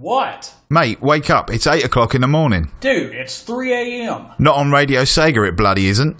What? Mate, wake up. It's 8 o'clock in the morning. Dude, it's 3 a.m. Not on Radio Sega, it bloody isn't.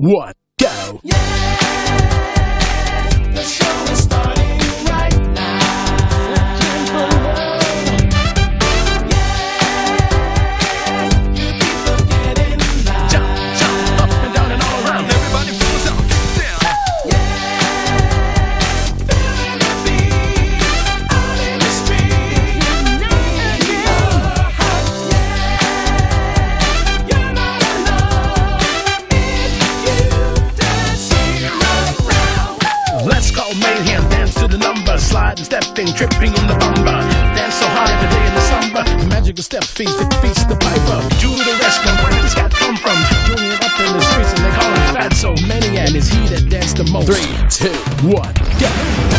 What? magical step feast that feast the piper. Julie the rest wrestler, where this cat come from? Julian up in the streets and they call him Fatso. Maniac is he that danced the most. Three, two, one, go.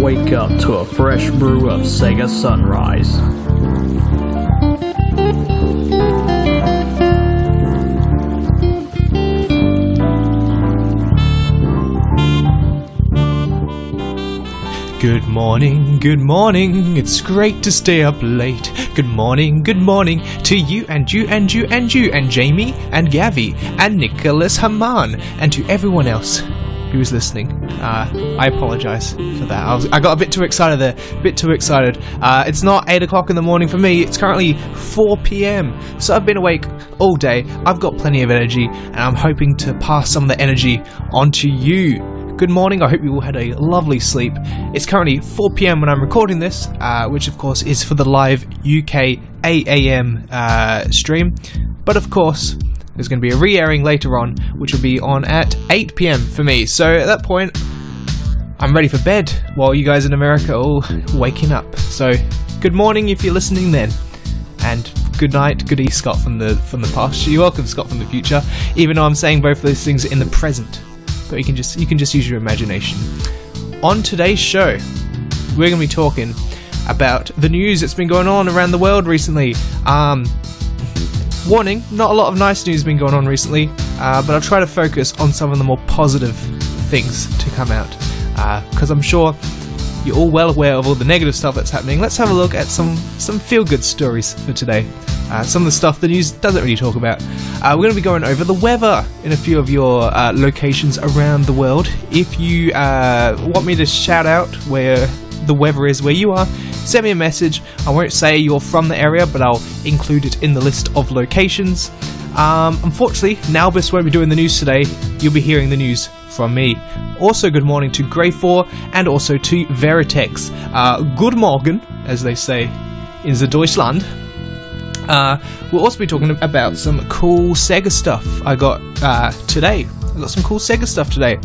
Wake up to a fresh brew of Sega Sunrise. Good morning, good morning. It's great to stay up late. Good morning, good morning to you and you and you and you and Jamie and Gavi and Nicholas Haman and to everyone else who's listening. Uh, I apologize for that. I, was, I got a bit too excited there. A bit too excited. Uh, it's not 8 o'clock in the morning for me. It's currently 4 p.m. So I've been awake all day. I've got plenty of energy and I'm hoping to pass some of the energy on to you. Good morning. I hope you all had a lovely sleep. It's currently 4 p.m. when I'm recording this, uh, which of course is for the live UK 8 a.m. Uh, stream. But of course, there's going to be a re airing later on, which will be on at 8 p.m. for me. So at that point, I'm ready for bed while you guys in America are all waking up. So good morning if you're listening then. And good night, good Scott from the from the past. You're welcome, Scott from the future. Even though I'm saying both of those things in the present but you can just you can just use your imagination. On today's show, we're going to be talking about the news that's been going on around the world recently. Um, warning: not a lot of nice news has been going on recently, uh, but I'll try to focus on some of the more positive things to come out because uh, I'm sure you're all well aware of all the negative stuff that's happening. Let's have a look at some some feel good stories for today. Uh, some of the stuff the news doesn't really talk about. Uh, we're going to be going over the weather in a few of your uh, locations around the world. If you uh, want me to shout out where the weather is where you are, send me a message. I won't say you're from the area, but I'll include it in the list of locations. Um, unfortunately, Nalbus won't be doing the news today. You'll be hearing the news from me. Also, good morning to Grey4 and also to Veritex. Uh, good morgen, as they say in the Deutschland. Uh, we'll also be talking about some cool Sega stuff I got uh, today. I got some cool Sega stuff today.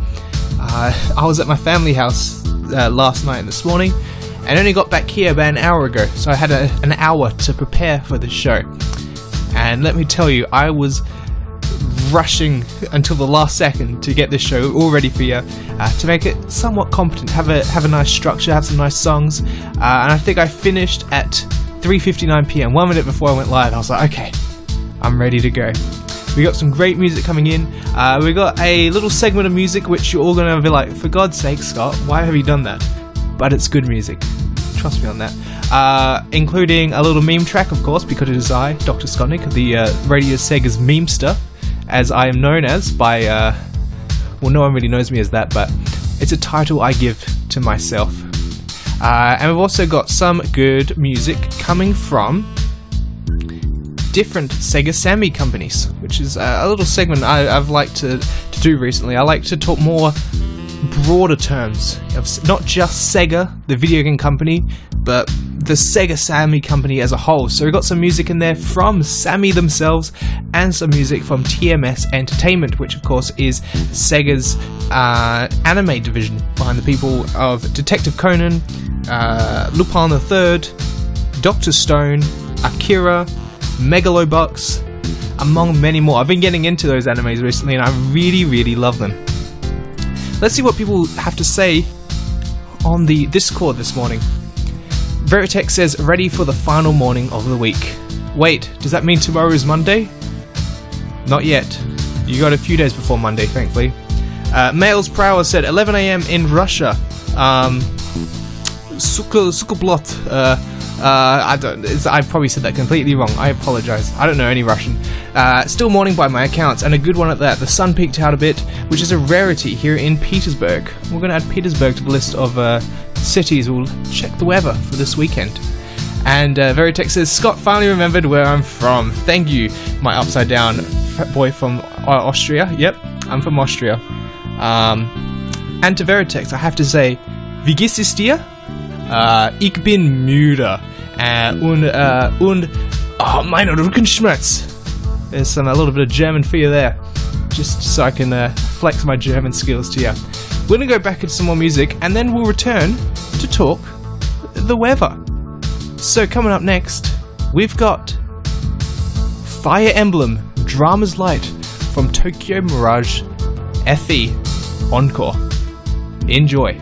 Uh, I was at my family house uh, last night and this morning, and only got back here about an hour ago, so I had a, an hour to prepare for this show. And let me tell you, I was rushing until the last second to get this show all ready for you, uh, to make it somewhat competent, have a have a nice structure, have some nice songs, uh, and I think I finished at 3:59 p.m. One minute before I went live, I was like, okay, I'm ready to go. We got some great music coming in. Uh, we got a little segment of music which you're all gonna be like, for God's sake, Scott, why have you done that? But it's good music. Trust me on that. Uh, including a little meme track, of course, because it is I, Dr. Skotnik, the uh, Radio Sega's memester, as I am known as by. Uh, well, no one really knows me as that, but it's a title I give to myself. Uh, and we've also got some good music coming from different Sega Sammy companies, which is a little segment I, have liked to, to do recently. I like to talk more broader terms of not just Sega, the video game company, but the Sega Sammy company as a whole. So we got some music in there from Sammy themselves and some music from TMS Entertainment, which of course is Sega's uh, anime division behind the people of Detective Conan, uh, Lupin the Third, Doctor Stone, Akira, Megalobox, among many more. I've been getting into those animes recently and I really, really love them. Let's see what people have to say on the Discord this morning. Veritex says, ready for the final morning of the week. Wait, does that mean tomorrow is Monday? Not yet. You got a few days before Monday, thankfully. Uh, Miles Prower said 11 a.m. in Russia. Um, Sukoblot uh, Uh, I don't. I probably said that completely wrong. I apologize. I don't know any Russian. Uh, still morning by my accounts, and a good one at that. The sun peaked out a bit, which is a rarity here in Petersburg. We're going to add Petersburg to the list of uh, cities. We'll check the weather for this weekend. And uh, says Scott finally remembered where I'm from. Thank you, my upside down boy from uh, Austria. Yep, I'm from Austria. Um, and to Veritex, I have to say, wie ich bin müde. Und, uh, und, oh, mein Rückenschmerz. There's some, a little bit of German for you there. Just so I can uh, flex my German skills to you. We're to go back into some more music, and then we'll return to talk the weather. So, coming up next, we've got Fire Emblem Drama's Light from Tokyo Mirage FE Encore. Enjoy.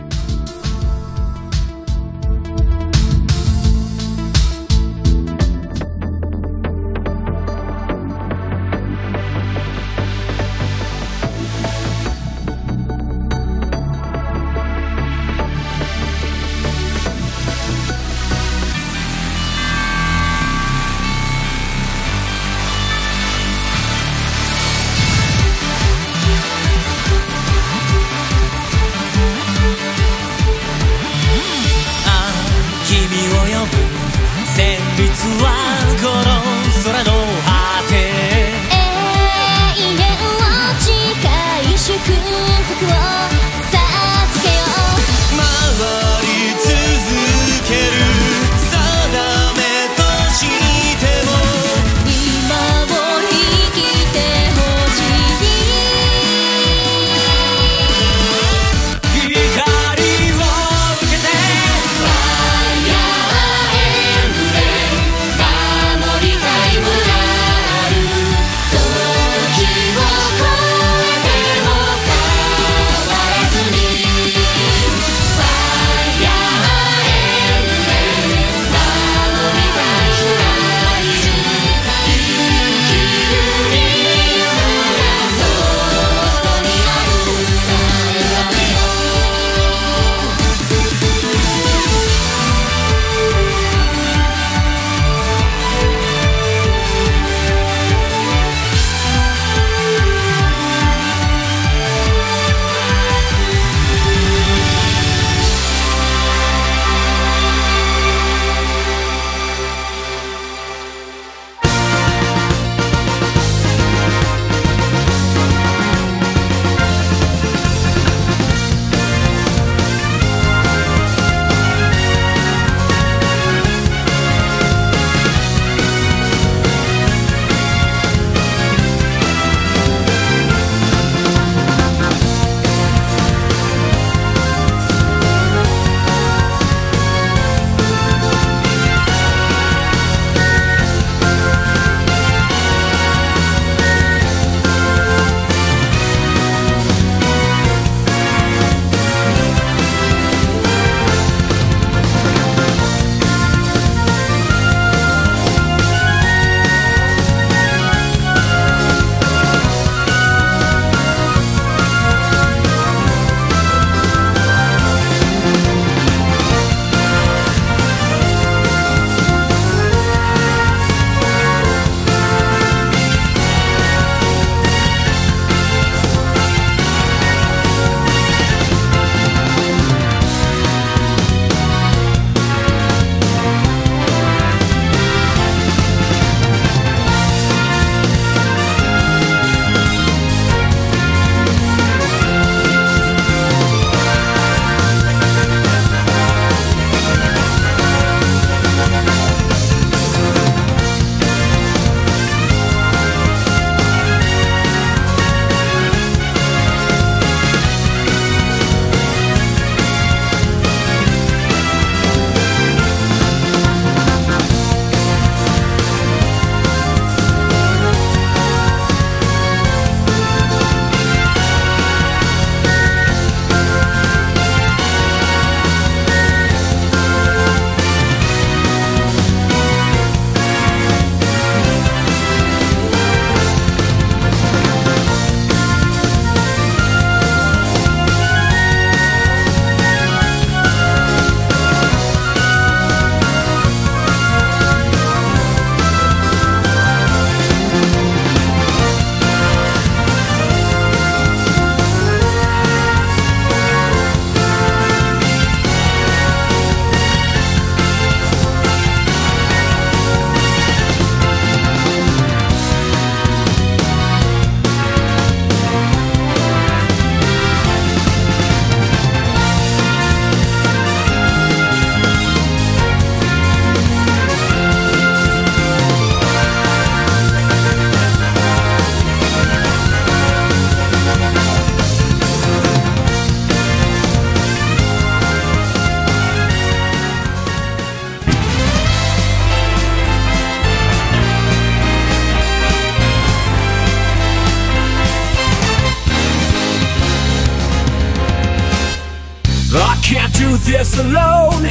this alone.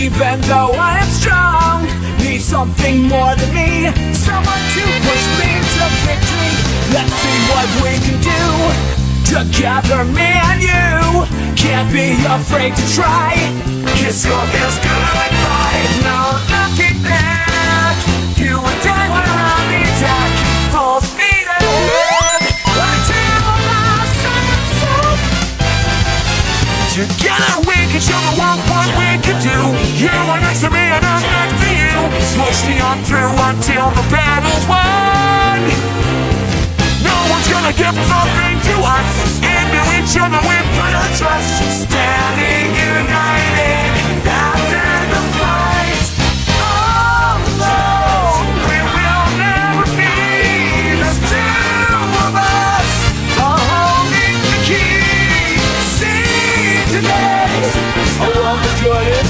Even though I am strong Need something more than me. Someone to push me to victory. Let's see what we can do. Together, me and you. Can't be afraid to try. Kiss your best goodbye Now nothing can show the world what we can do. You are next to me and I'm next to you. Smush me on through until the battle's won. No one's gonna give nothing to us. Into each other We put our trust. Standing united. enjoyed.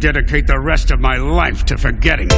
dedicate the rest of my life to forgetting.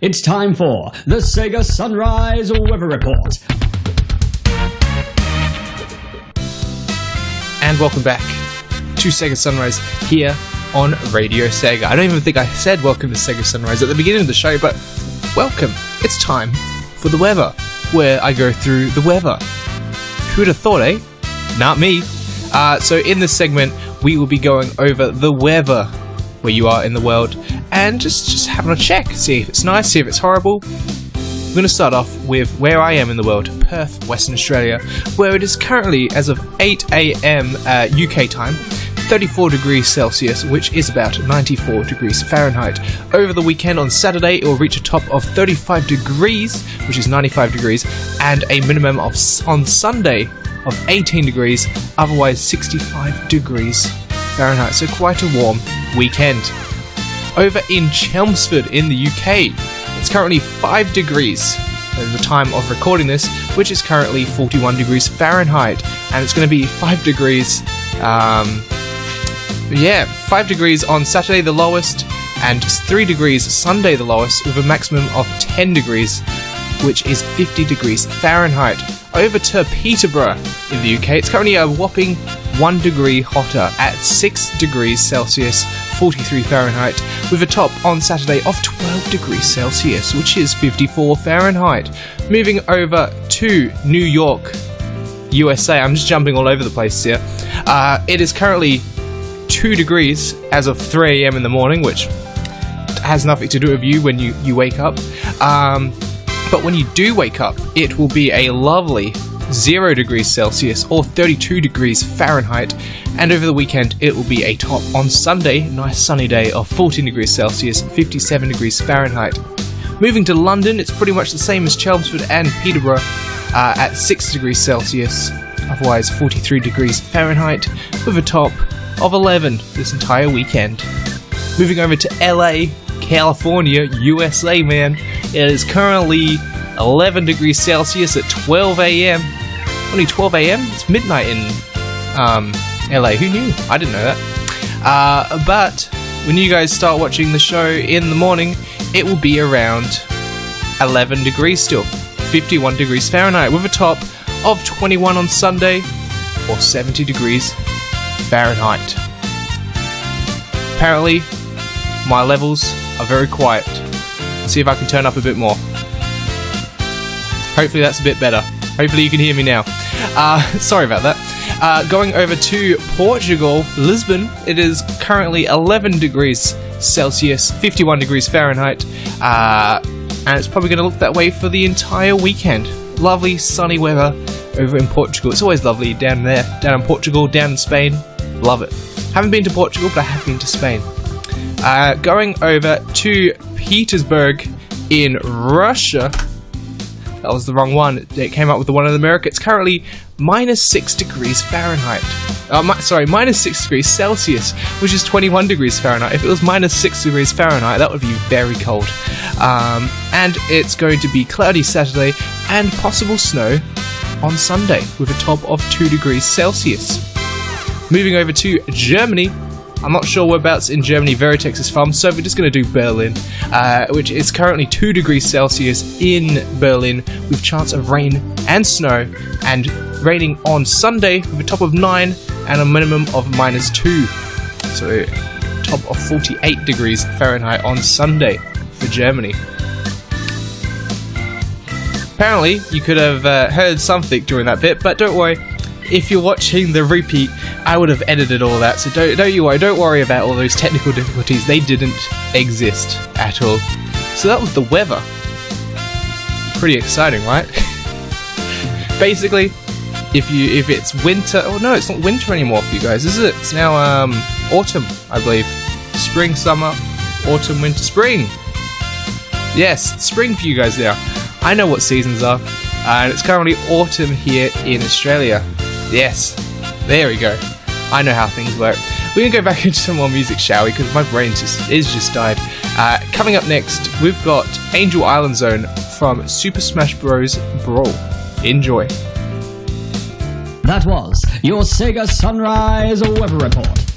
It's time for the Sega Sunrise Weather Report. And welcome back to Sega Sunrise here on Radio Sega. I don't even think I said welcome to Sega Sunrise at the beginning of the show, but welcome. It's time for the weather, where I go through the weather. Who would have thought, eh? Not me. Uh, so, in this segment, we will be going over the weather where you are in the world and just, just having a check, see if it's nice, see if it's horrible. I'm going to start off with where I am in the world, Perth, Western Australia, where it is currently, as of 8 a.m. Uh, UK time, 34 degrees Celsius, which is about 94 degrees Fahrenheit. Over the weekend on Saturday, it will reach a top of 35 degrees, which is 95 degrees, and a minimum of on Sunday of 18 degrees, otherwise 65 degrees Fahrenheit. So quite a warm weekend. Over in Chelmsford in the UK, it's currently 5 degrees at the time of recording this, which is currently 41 degrees Fahrenheit, and it's going to be 5 degrees. Um, yeah, 5 degrees on Saturday, the lowest, and 3 degrees Sunday, the lowest, with a maximum of 10 degrees, which is 50 degrees Fahrenheit. Over to Peterborough in the UK, it's currently a whopping 1 degree hotter at 6 degrees Celsius, 43 Fahrenheit, with a top on Saturday of 12 degrees Celsius, which is 54 Fahrenheit. Moving over to New York, USA. I'm just jumping all over the place here. Uh, it is currently 2 degrees as of 3 a.m. in the morning, which has nothing to do with you when you, you wake up. Um, but when you do wake up, it will be a lovely 0 degrees Celsius or 32 degrees Fahrenheit. And over the weekend, it will be a top on Sunday, nice sunny day of 14 degrees Celsius, 57 degrees Fahrenheit. Moving to London, it's pretty much the same as Chelmsford and Peterborough uh, at 6 degrees Celsius, otherwise 43 degrees Fahrenheit, with a top of 11 this entire weekend. Moving over to LA, California, USA, man. It is currently 11 degrees Celsius at 12 a.m. Only 12 a.m.? It's midnight in um, LA. Who knew? I didn't know that. Uh, but when you guys start watching the show in the morning, it will be around 11 degrees still. 51 degrees Fahrenheit with a top of 21 on Sunday or 70 degrees Fahrenheit. Apparently, my levels are very quiet. See if I can turn up a bit more. Hopefully, that's a bit better. Hopefully, you can hear me now. Uh, sorry about that. Uh, going over to Portugal, Lisbon, it is currently 11 degrees Celsius, 51 degrees Fahrenheit, uh, and it's probably going to look that way for the entire weekend. Lovely sunny weather over in Portugal. It's always lovely down there, down in Portugal, down in Spain. Love it. Haven't been to Portugal, but I have been to Spain. Uh, going over to Petersburg in Russia. That was the wrong one. It came up with the one in America. It's currently minus 6 degrees Fahrenheit. Uh, mi- sorry, minus 6 degrees Celsius, which is 21 degrees Fahrenheit. If it was minus 6 degrees Fahrenheit, that would be very cold. Um, and it's going to be cloudy Saturday and possible snow on Sunday with a top of 2 degrees Celsius. Moving over to Germany. I'm not sure whereabouts in Germany Veritex is from, so we're just going to do Berlin, uh, which is currently 2 degrees Celsius in Berlin with chance of rain and snow, and raining on Sunday with a top of 9 and a minimum of minus 2. So, top of 48 degrees Fahrenheit on Sunday for Germany. Apparently, you could have uh, heard something during that bit, but don't worry. If you're watching the repeat, I would have edited all that, so don't don't you worry. Don't worry about all those technical difficulties. They didn't exist at all. So that was the weather. Pretty exciting, right? Basically, if you if it's winter, oh no, it's not winter anymore for you guys, is it? It's now um autumn, I believe. Spring, summer, autumn, winter, spring. Yes, spring for you guys now. I know what seasons are, and it's currently autumn here in Australia. Yes, there we go. I know how things work. We're gonna go back into some more music, shall we? Because my brain just is just died. Uh, coming up next, we've got Angel Island Zone from Super Smash Bros. Brawl. Enjoy. That was your Sega Sunrise Weather Report.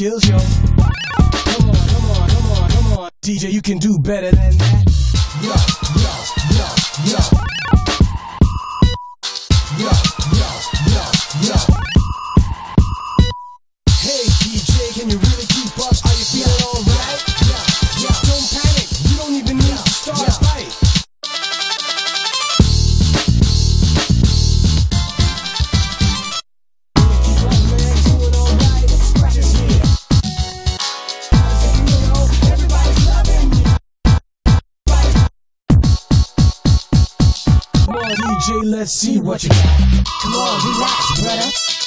Like what you got. Come on, relax, brother.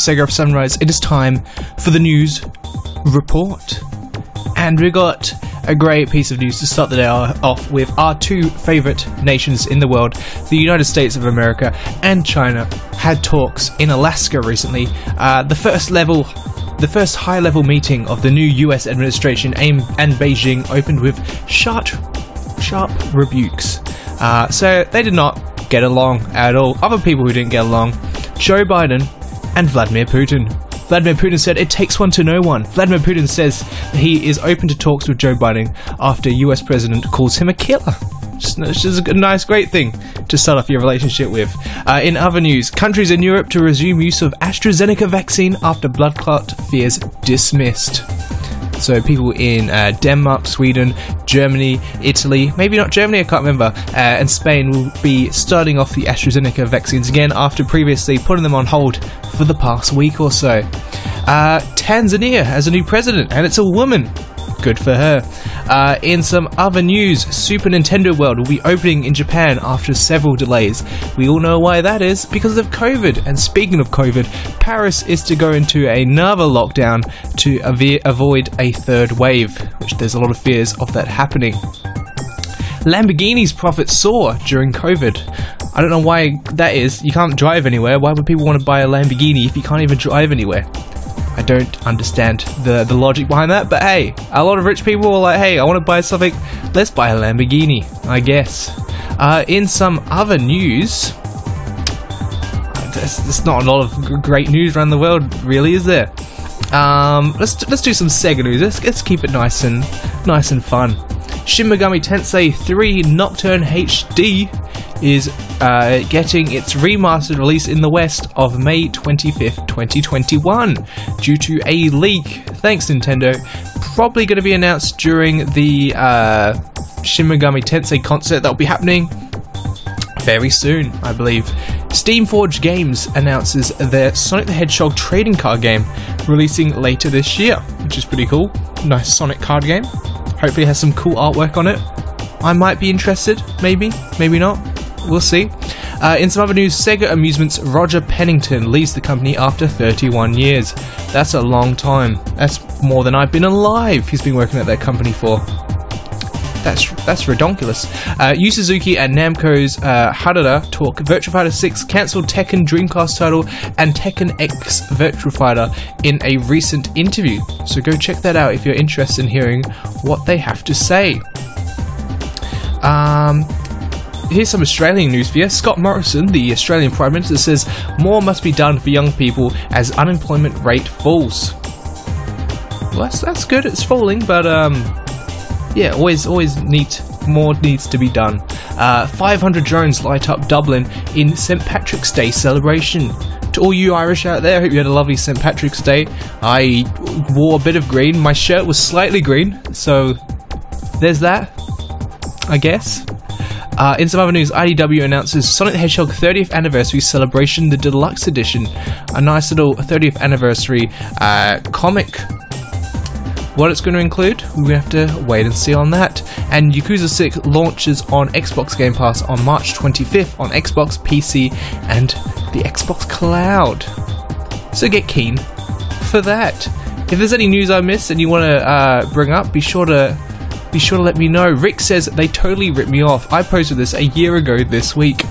Sega of Sunrise. It is time for the news report. And we got a great piece of news to start the day off with our two favorite nations in the world, the United States of America and China, had talks in Alaska recently. Uh, the first level, the first high-level meeting of the new U.S. administration and Beijing opened with sharp, sharp rebukes. Uh, so they did not get along at all. Other people who didn't get along, Joe Biden and Vladimir Putin. Vladimir Putin said, It takes one to know one. Vladimir Putin says he is open to talks with Joe Biden after US President calls him a killer. Just, is a nice, great thing to start off your relationship with. Uh, in other news, countries in Europe to resume use of AstraZeneca vaccine after blood clot fears dismissed. So people in uh, Denmark, Sweden, Germany, Italy, maybe not Germany, I can't remember, uh, and Spain will be starting off the AstraZeneca vaccines again after previously putting them on hold for the past week or so. Uh, Tanzania has a new president, and it's a woman. Good for her. Uh, in some other news, Super Nintendo World will be opening in Japan after several delays. We all know why that is because of COVID. And speaking of COVID, Paris is to go into another lockdown to ave- avoid a third wave, which there's a lot of fears of that happening. Lamborghini's profits soar during COVID. I don't know why that is. You can't drive anywhere. Why would people want to buy a Lamborghini if you can't even drive anywhere? I don't understand the, the logic behind that, but hey, a lot of rich people are like, hey, I want to buy something, let's buy a Lamborghini, I guess. Uh, in some other news, there's, there's not a lot of great news around the world, really, is there? Um, let's let's do some Sega news. Let's, let's keep it nice and nice and fun. Shin Megami Tensei 3 Nocturne HD is uh, getting its remastered release in the West of May 25th, 2021, due to a leak. Thanks, Nintendo. Probably going to be announced during the uh, Shin Megami Tensei concert that will be happening very soon, I believe. Steamforged Games announces their Sonic the Hedgehog trading card game releasing later this year, which is pretty cool. Nice Sonic card game. Hopefully, has some cool artwork on it. I might be interested, maybe, maybe not. We'll see. Uh, in some other news, Sega Amusements Roger Pennington leaves the company after 31 years. That's a long time. That's more than I've been alive. He's been working at that company for. That's that's redonkulous. Uh, Yu Suzuki and Namco's uh, Harada talk Virtual Fighter 6 cancelled Tekken Dreamcast title and Tekken X Virtual Fighter in a recent interview. So go check that out if you're interested in hearing what they have to say. Um, here's some Australian news for you. Scott Morrison, the Australian Prime Minister, says more must be done for young people as unemployment rate falls. Well, that's, that's good. It's falling, but um, yeah, always always neat. More needs to be done. Uh, 500 drones light up Dublin in St Patrick's Day celebration. To all you Irish out there, hope you had a lovely St Patrick's Day. I wore a bit of green. My shirt was slightly green, so there's that. I guess. Uh, in some other news, IDW announces Sonic the Hedgehog 30th Anniversary Celebration, the Deluxe Edition. A nice little 30th Anniversary uh, comic what it's going to include, we have to wait and see on that. And Yakuza 6 launches on Xbox Game Pass on March 25th on Xbox, PC, and the Xbox Cloud. So get keen for that. If there's any news I missed and you want to uh, bring up, be sure to be sure to let me know. Rick says they totally ripped me off. I posted this a year ago this week,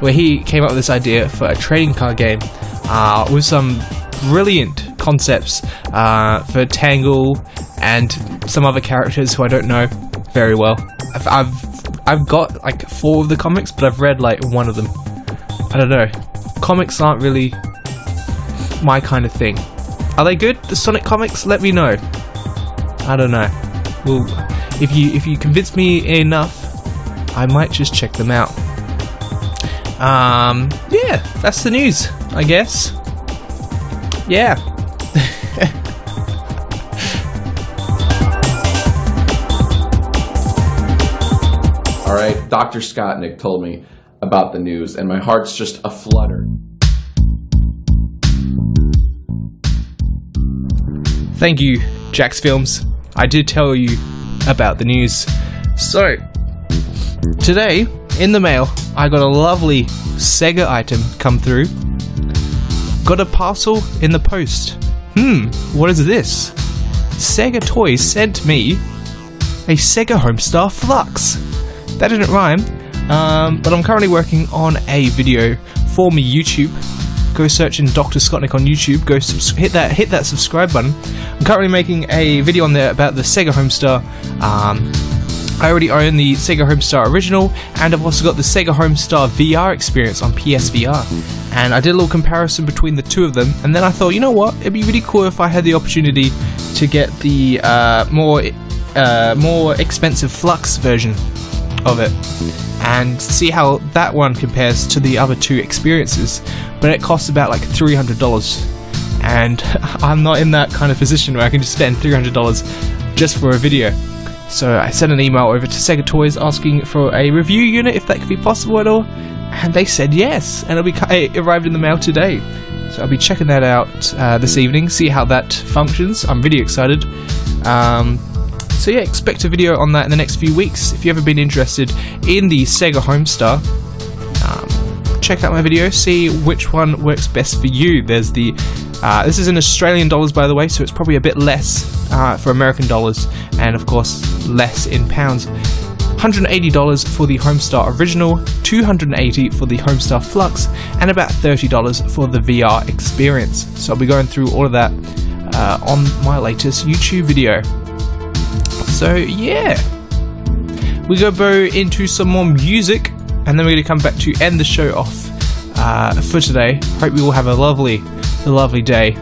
where he came up with this idea for a trading card game uh, with some brilliant concepts uh, for Tangle and some other characters who I don't know very well. I've, I've I've got like four of the comics, but I've read like one of them. I don't know. Comics aren't really my kind of thing. Are they good? The Sonic comics? Let me know. I don't know. Well, if you if you convince me enough, I might just check them out. Um, yeah, that's the news, I guess. Yeah. Right, Dr. Scottnick told me about the news, and my heart's just aflutter. Thank you, Jax Films. I did tell you about the news. So, today in the mail, I got a lovely Sega item come through. got a parcel in the post. Hmm, what is this? Sega Toys sent me a Sega Homestar Flux. That didn't rhyme, um, but I'm currently working on a video for me YouTube. Go search in Dr. Scottnick on YouTube. Go subs- hit that hit that subscribe button. I'm currently making a video on there about the Sega Homestar. Um, I already own the Sega Homestar Original, and I've also got the Sega Homestar VR experience on PSVR. And I did a little comparison between the two of them, and then I thought, you know what, it'd be really cool if I had the opportunity to get the uh, more uh, more expensive Flux version of it, and see how that one compares to the other two experiences. But it costs about like three hundred dollars, and I'm not in that kind of position where I can just spend three hundred dollars just for a video. So I sent an email over to Sega Toys asking for a review unit if that could be possible at all, and they said yes, and be it arrived in the mail today. So I'll be checking that out uh, this evening, see how that functions. I'm really excited. Um, so yeah, expect a video on that in the next few weeks. If you've ever been interested in the Sega Homestar, um, check out my video, see which one works best for you. There's the uh, this is in Australian dollars, by the way, so it's probably a bit less uh, for American dollars, and of course less in pounds. $180 for the Homestar Original, 280 for the Homestar Flux, and about $30 for the VR experience. So I'll be going through all of that uh, on my latest YouTube video. So yeah, we go go into some more music, and then we're going to come back to end the show off uh, for today. Hope you all have a lovely, a lovely day.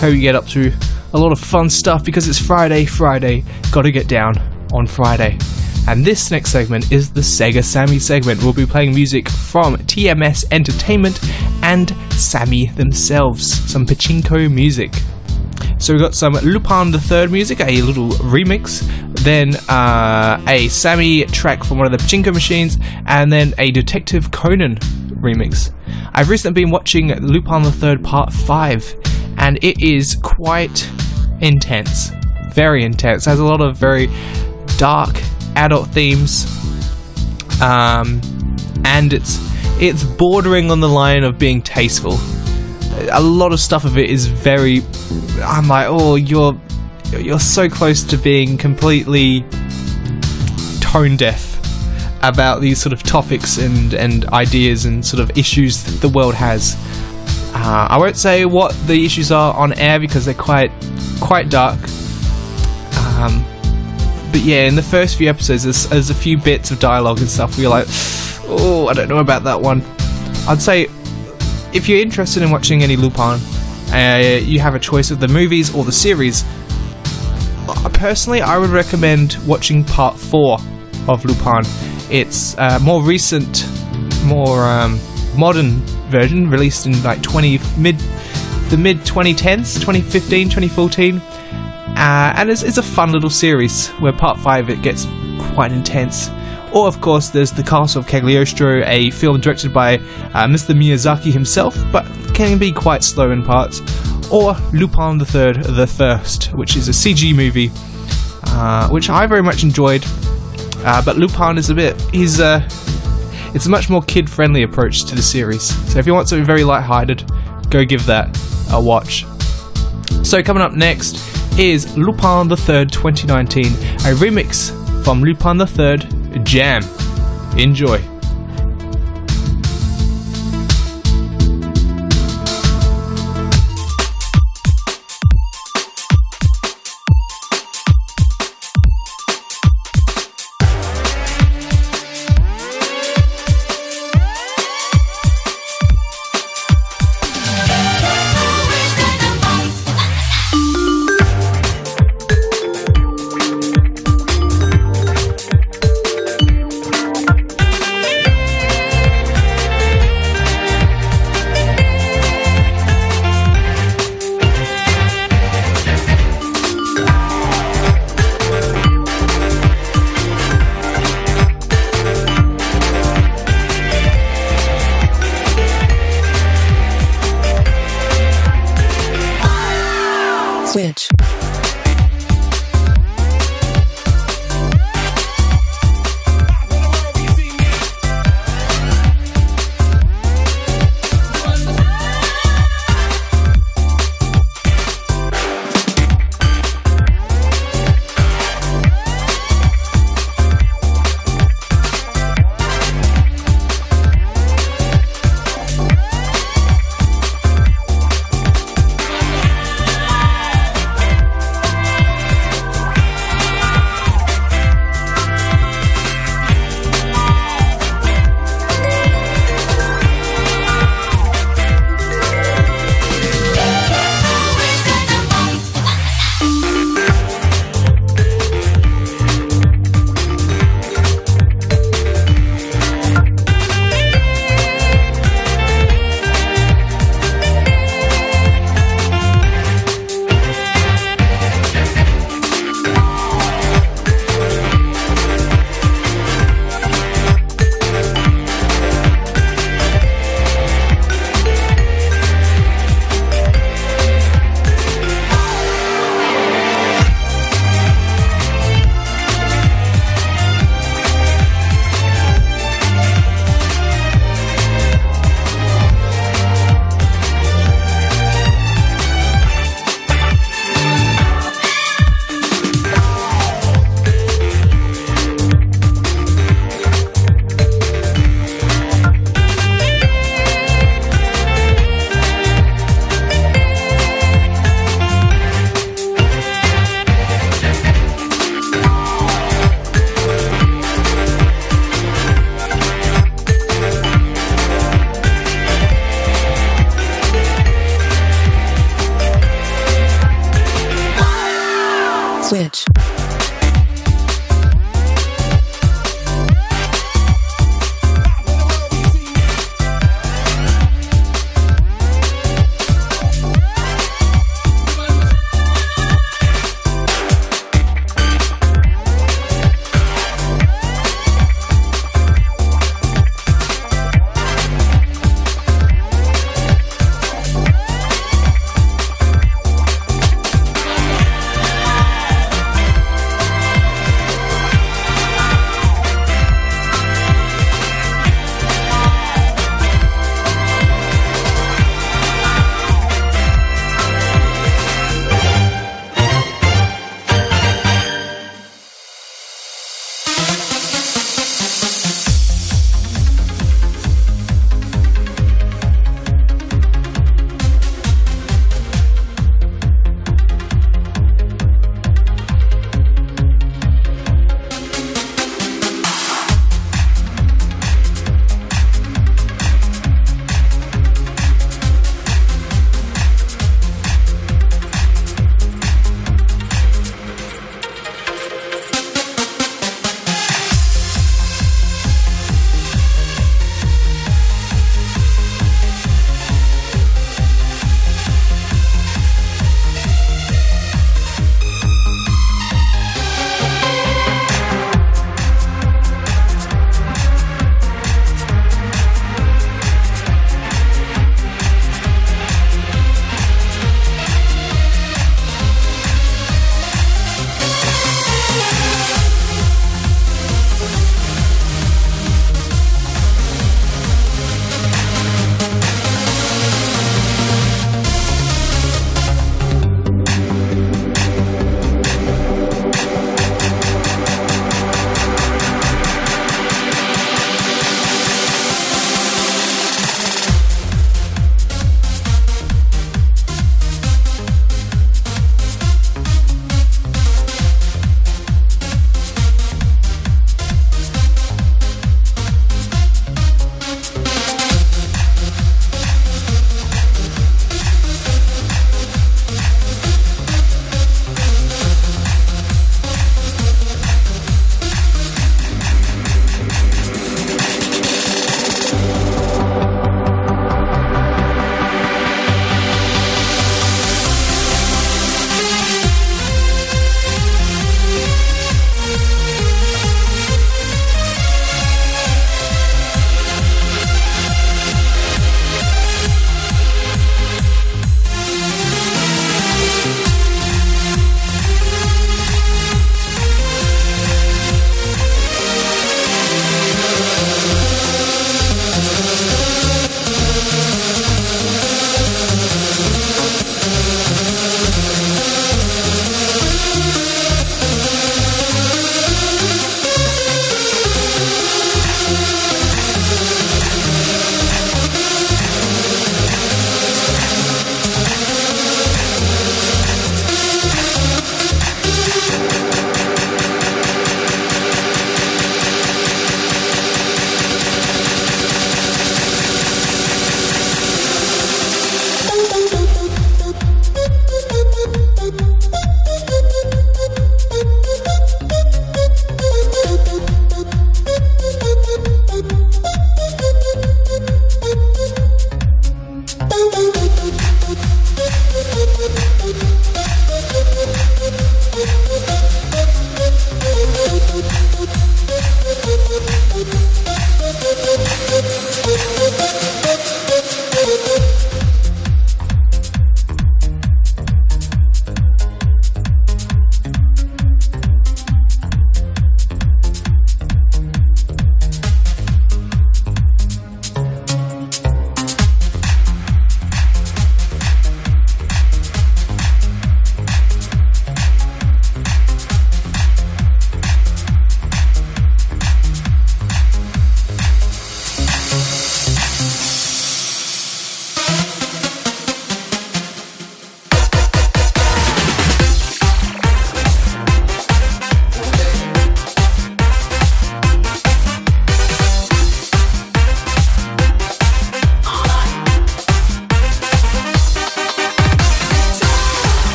Hope you get up to a lot of fun stuff because it's Friday. Friday, gotta get down on Friday. And this next segment is the Sega Sammy segment. We'll be playing music from TMS Entertainment and Sammy themselves, some pachinko music. So we've got some Lupin the Third music, a little remix, then uh, a Sammy track from one of the Pachinko machines, and then a Detective Conan remix. I've recently been watching Lupin the Third Part 5, and it is quite intense. Very intense. It has a lot of very dark adult themes. Um, and it's it's bordering on the line of being tasteful. A lot of stuff of it is very I'm like, oh, you're you're so close to being completely tone deaf about these sort of topics and and ideas and sort of issues that the world has. Uh, I won't say what the issues are on air because they're quite quite dark. Um, but yeah, in the first few episodes, there's, there's a few bits of dialogue and stuff where you're like, oh, I don't know about that one. I'd say if you're interested in watching any Lupin, uh, you have a choice of the movies or the series. Uh, Personally, I would recommend watching part four of Lupin. It's a more recent, more um, modern version, released in like 20 mid the mid 2010s, 2015, 2014. Uh, and it's, it's a fun little series where part 5 it gets quite intense. Or, of course, there's The Castle of Cagliostro, a film directed by uh, Mr. Miyazaki himself, but can be quite slow in parts. Or Lupin the Third, The First, which is a CG movie, uh, which I very much enjoyed. Uh, but Lupin is a bit, he's uh, it's a much more kid-friendly approach to the series. So if you want something very light-hearted, go give that a watch. So coming up next is Lupin the Third 2019, a remix from Lupin the Third Jam. Enjoy. Switch. Witch.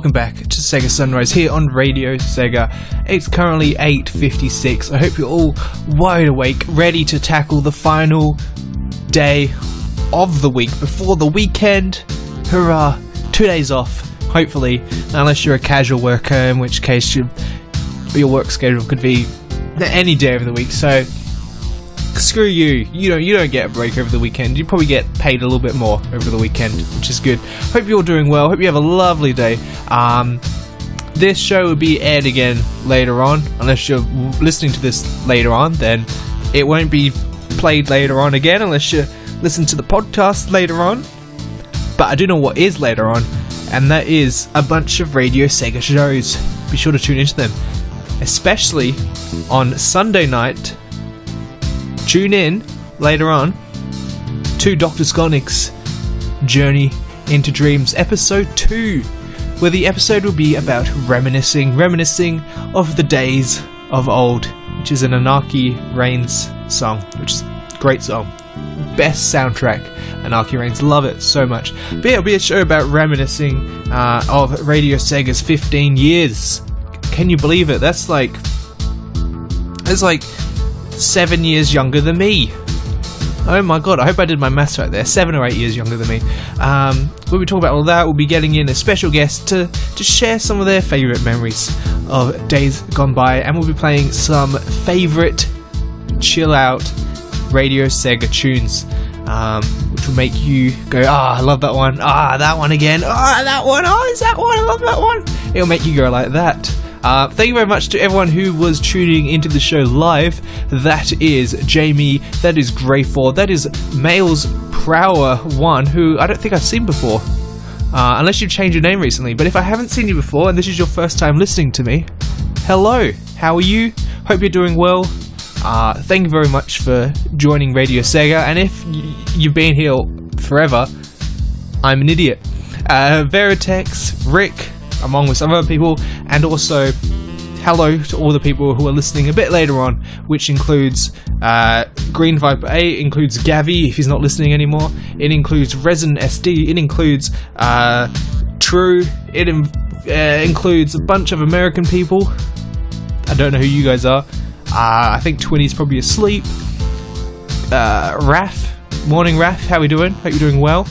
Welcome back to Sega Sunrise here on Radio Sega. It's currently 8:56. I hope you're all wide awake, ready to tackle the final day of the week before the weekend. Hurrah! Two days off, hopefully, unless you're a casual worker, in which case you, your work schedule could be any day of the week. So screw you. You don't you don't get a break over the weekend. You probably get paid a little bit more over the weekend, which is good. Hope you're doing well. Hope you have a lovely day. Um, this show will be aired again later on, unless you're listening to this later on. Then it won't be played later on again, unless you listen to the podcast later on. But I do know what is later on, and that is a bunch of Radio Sega shows. Be sure to tune into them, especially on Sunday night tune in later on to Dr. Skonik's Journey into Dreams, episode 2, where the episode will be about reminiscing, reminiscing of the days of old, which is an Anarchy Reigns song, which is a great song. Best soundtrack, Anarchy Reigns, love it so much. But yeah, it'll be a show about reminiscing uh, of Radio Sega's 15 years. Can you believe it? That's like. That's like seven years younger than me. Oh my god, I hope I did my maths right there. Seven or eight years younger than me. Um, we'll be talking about all that. We'll be getting in a special guest to, to share some of their favourite memories of days gone by, and we'll be playing some favourite chill out Radio Sega tunes. Um, which will make you go, ah, I love that one. Ah, that one again. Ah, that one. Oh, is that one? I love that one. It'll make you go like that. Uh, thank you very much to everyone who was tuning into the show live. That is Jamie, that is Greyford, that is Miles Prower One, who I don't think I've seen before. Uh, unless you've changed your name recently. But if I haven't seen you before and this is your first time listening to me, hello, how are you? Hope you're doing well. Uh, thank you very much for joining Radio Sega. And if y- you've been here forever, I'm an idiot. Uh, Veritex, Rick, among with some other people, and also hello to all the people who are listening a bit later on, which includes uh, Green Viper A, includes Gavi if he's not listening anymore, it includes Resin SD, it includes uh, True, it uh, includes a bunch of American people. I don't know who you guys are. Uh, I think Twinny's probably asleep. Uh, Raf, morning Raf, how are we doing? Hope you're doing well.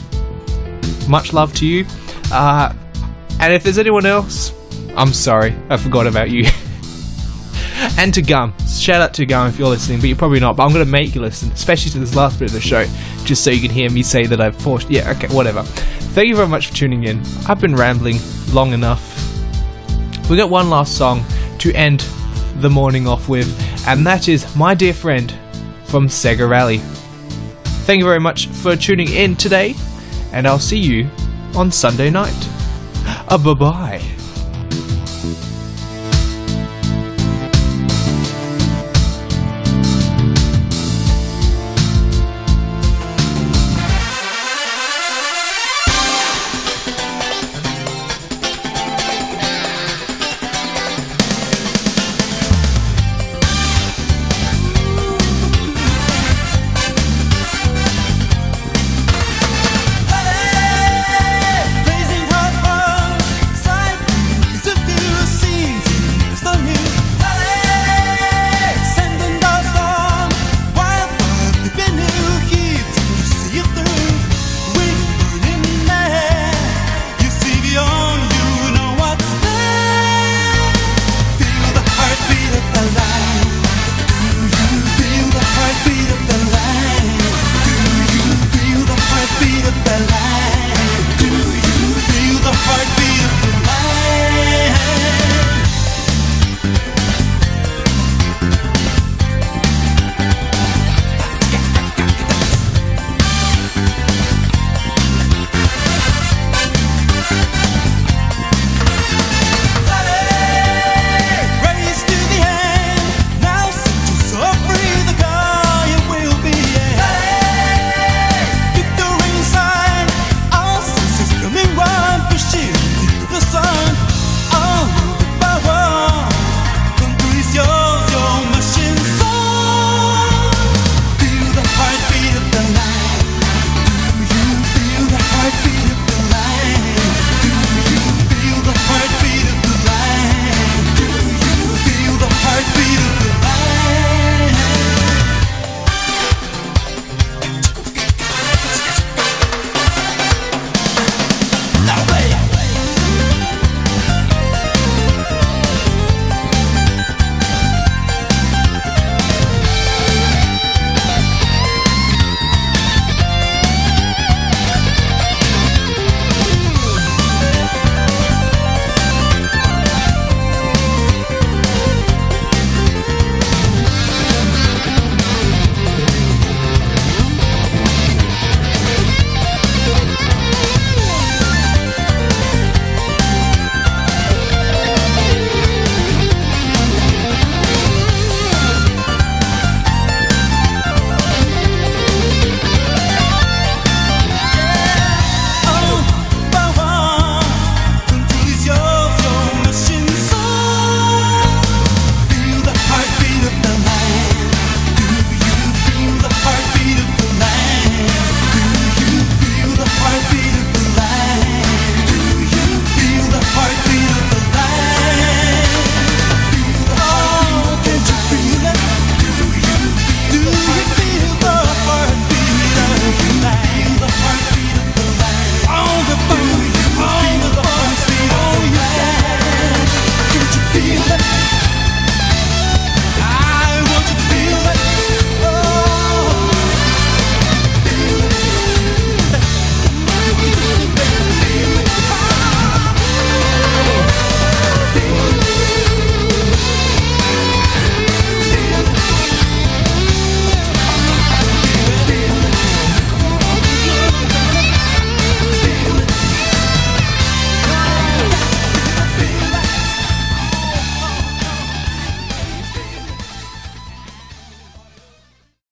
Much love to you. And if there's anyone else, I'm sorry, I forgot about you. and to Gum, shout out to Gum if you're listening, but you're probably not. But I'm gonna make you listen, especially to this last bit of the show, just so you can hear me say that I've forced. Yeah, okay, whatever. Thank you very much for tuning in. I've been rambling long enough. We got one last song to end the morning off with, and that is My Dear Friend from Sega Rally. Thank you very much for tuning in today, and I'll see you on Sunday night. Uh, bye bye.